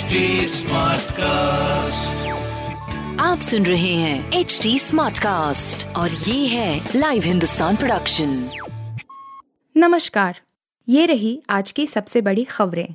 HD cast आप सुन रहे हैं एच डी स्मार्ट कास्ट और ये है लाइव हिंदुस्तान प्रोडक्शन नमस्कार ये रही आज की सबसे बड़ी खबरें।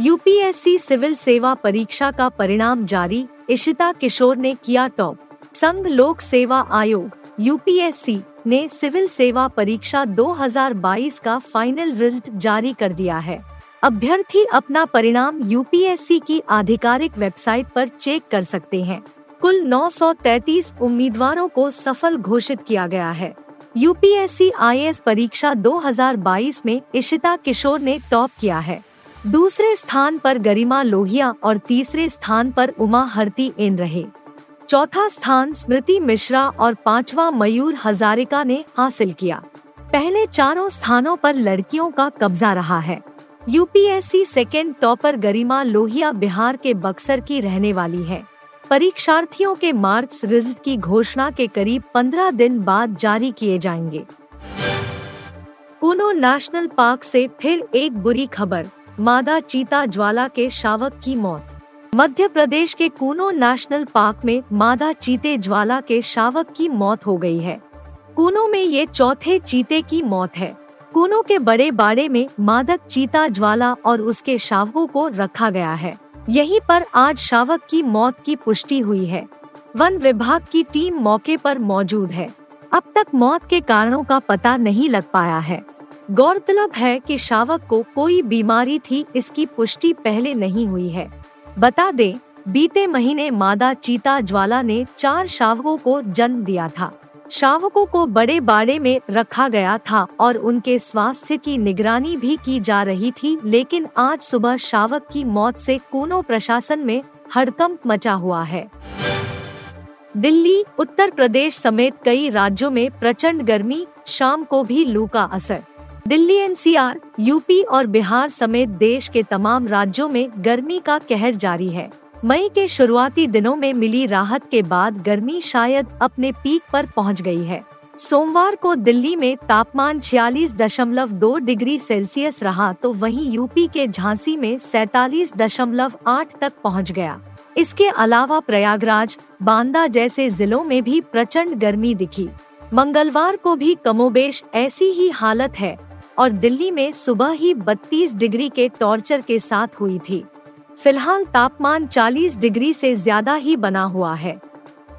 यूपीएससी सिविल सेवा परीक्षा का परिणाम जारी इशिता किशोर ने किया टॉप। संघ लोक सेवा आयोग यूपीएससी ने सिविल सेवा परीक्षा 2022 का फाइनल रिज़ल्ट जारी कर दिया है। अभ्यर्थी अपना परिणाम यूपीएससी की आधिकारिक वेबसाइट पर चेक कर सकते हैं। कुल 933 उम्मीदवारों को सफल घोषित किया गया है। यूपीएससी आईएएस परीक्षा 2022 में इशिता किशोर ने टॉप किया है। दूसरे स्थान पर गरिमा लोहिया और तीसरे स्थान पर उमा हरती एन रहे। चौथा स्थान स्मृति मिश्रा और पांचवा मयूर हजारिका ने हासिल किया। पहले चारों स्थानों पर लड़कियों का कब्जा रहा है। UPSC second topper Garima Lohia Bihar के बक्सर की रहने वाली है। परीक्षार्थियों के मार्क्स रिज़ल्ट की घोषणा के करीब 15 दिन बाद जारी किए जाएँगे। कूनो नेशनल पार्क से फिर एक बुरी खबर, मादा चीता ज्वाला के शावक की मौत। मध्य प्रदेश के कूनो नेशनल पार्क में मादा चीते ज्वाला के शावक की मौत हो गई है। कूनो में ये चौथे चीते की मौत है। कूनो के बड़े बाड़े में मादक चीता ज्वाला और उसके शावकों को रखा गया है। यहीं पर आज शावक की मौत की पुष्टि हुई है। वन विभाग की टीम मौके पर मौजूद है। अब तक मौत के कारणों का पता नहीं लग पाया है। गौरतलब है कि शावक को कोई बीमारी थी, इसकी पुष्टि पहले नहीं हुई है। बता दें, बीते महीने मादा चीता ज्वाला ने चार शावकों को जन्म दिया था। शावकों को बड़े बाड़े में रखा गया था और उनके स्वास्थ्य की निगरानी भी की जा रही थी, लेकिन आज सुबह शावक की मौत से कोनो प्रशासन में हड़कंप मचा हुआ है। दिल्ली, उत्तर प्रदेश समेत कई राज्यों में प्रचंड गर्मी, शाम को भी लू का असर। दिल्ली एनसीआर, यूपी और बिहार समेत देश के तमाम राज्यों में गर्मी का कहर जारी है। मई के शुरुआती दिनों में मिली राहत के बाद गर्मी शायद अपने पीक पर पहुँच गई है। सोमवार को दिल्ली में तापमान 46.2 डिग्री सेल्सियस रहा तो वहीं यूपी के झांसी में 47.8 तक पहुँच गया। इसके अलावा प्रयागराज बांदा जैसे जिलों में भी प्रचंड गर्मी दिखी। मंगलवार को भी कमोबेश ऐसी ही हालत है। और दिल्ली में सुबह ही 32 डिग्री के टॉर्चर के साथ हुई थी। फ़िलहाल तापमान 40 डिग्री से ज़्यादा ही बना हुआ है।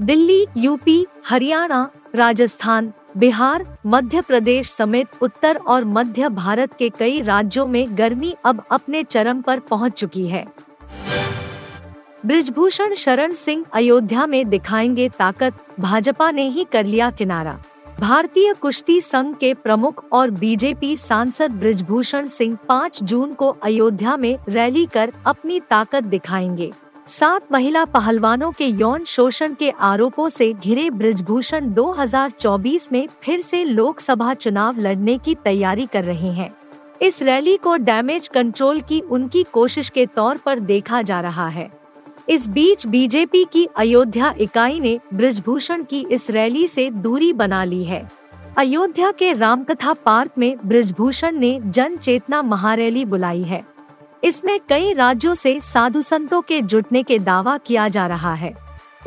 दिल्ली, यूपी, हरियाणा, राजस्थान, बिहार, मध्य प्रदेश समेत उत्तर और मध्य भारत के कई राज्यों में गर्मी अब अपने चरम पर पहुँच चुकी है। ब्रिजभूषण शरण सिंह अयोध्या में दिखाएँगे ताकत, भाजपा ने ही कर लिया किनारा। भारतीय कुश्ती संघ के प्रमुख और बीजेपी सांसद ब्रिजभूषण सिंह 5 जून को अयोध्या में रैली कर अपनी ताकत दिखाएँगे। सात महिला पहलवानों के यौन शोषण के आरोपों से घिरे ब्रिजभूषण 2024 में फिर से लोकसभा चुनाव लड़ने की तैयारी कर रहे हैं। इस रैली को डैमेज कंट्रोल की उनकी कोशिश के तौर पर देखा जा रहा है। इस बीच बीजेपी की अयोध्या इकाई ने ब्रिजभूषण की इस रैली से दूरी बना ली है। अयोध्या के रामकथा पार्क में ब्रिजभूषण ने जन चेतना महारैली बुलाई है। इसमें कई राज्यों से साधु संतों के जुटने के दावा किया जा रहा है।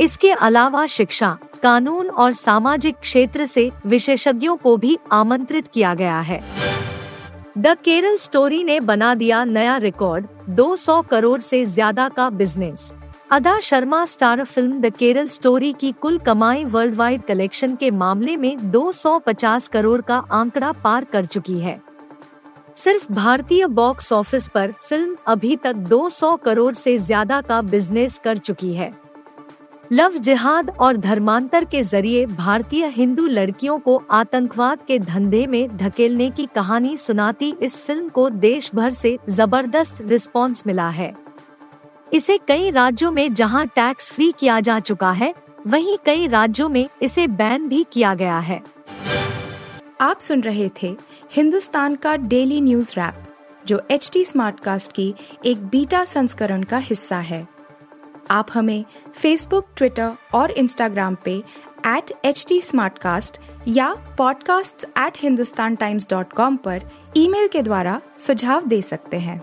इसके अलावा शिक्षा, कानून और सामाजिक क्षेत्र से विशेषज्ञों को भी आमंत्रित किया गया है। द केरल स्टोरी ने बना दिया नया रिकॉर्ड 200 करोड़ से ज़्यादा का business. Adah Sharma star film the Kerala story की कुल कमाई वर्ल्ड वाइड कलेक्शन के मामले में 250 करोड़ का आंकड़ा पार कर चुकी है। सिर्फ़ भारतीय बॉक्स ऑफ़िस पर फ़िल्म अभी तक 200 करोड़ से ज़्यादा का बिज़नेस कर चुकी है। लव जिहाद और धर्मांतर के ज़रिए भारतीय हिंदू लड़कियों को आतंकवाद के धंधे में धकेलने की कहानी सुनाती इस फ़िल्म को देश भर से ज़बरदस्त रिस्पांस मिला है। इसे कई राज्यों में जहाँ टैक्स फ्री किया जा चुका है, वहीं कई राज्यों में इसे बैन भी किया गया है। आप सुन रहे थे हिंदुस्तान का डेली न्यूज़ रैप, जो एच टी स्मार्टकास्ट की एक बीटा संस्करण का हिस्सा है। आप हमें फेसबुक ट्विटर और इंस्टाग्राम पे एट एच टी या podcasts@hindustantimes.com पर ईमेल के द्वारा सुझाव दे सकते हैं।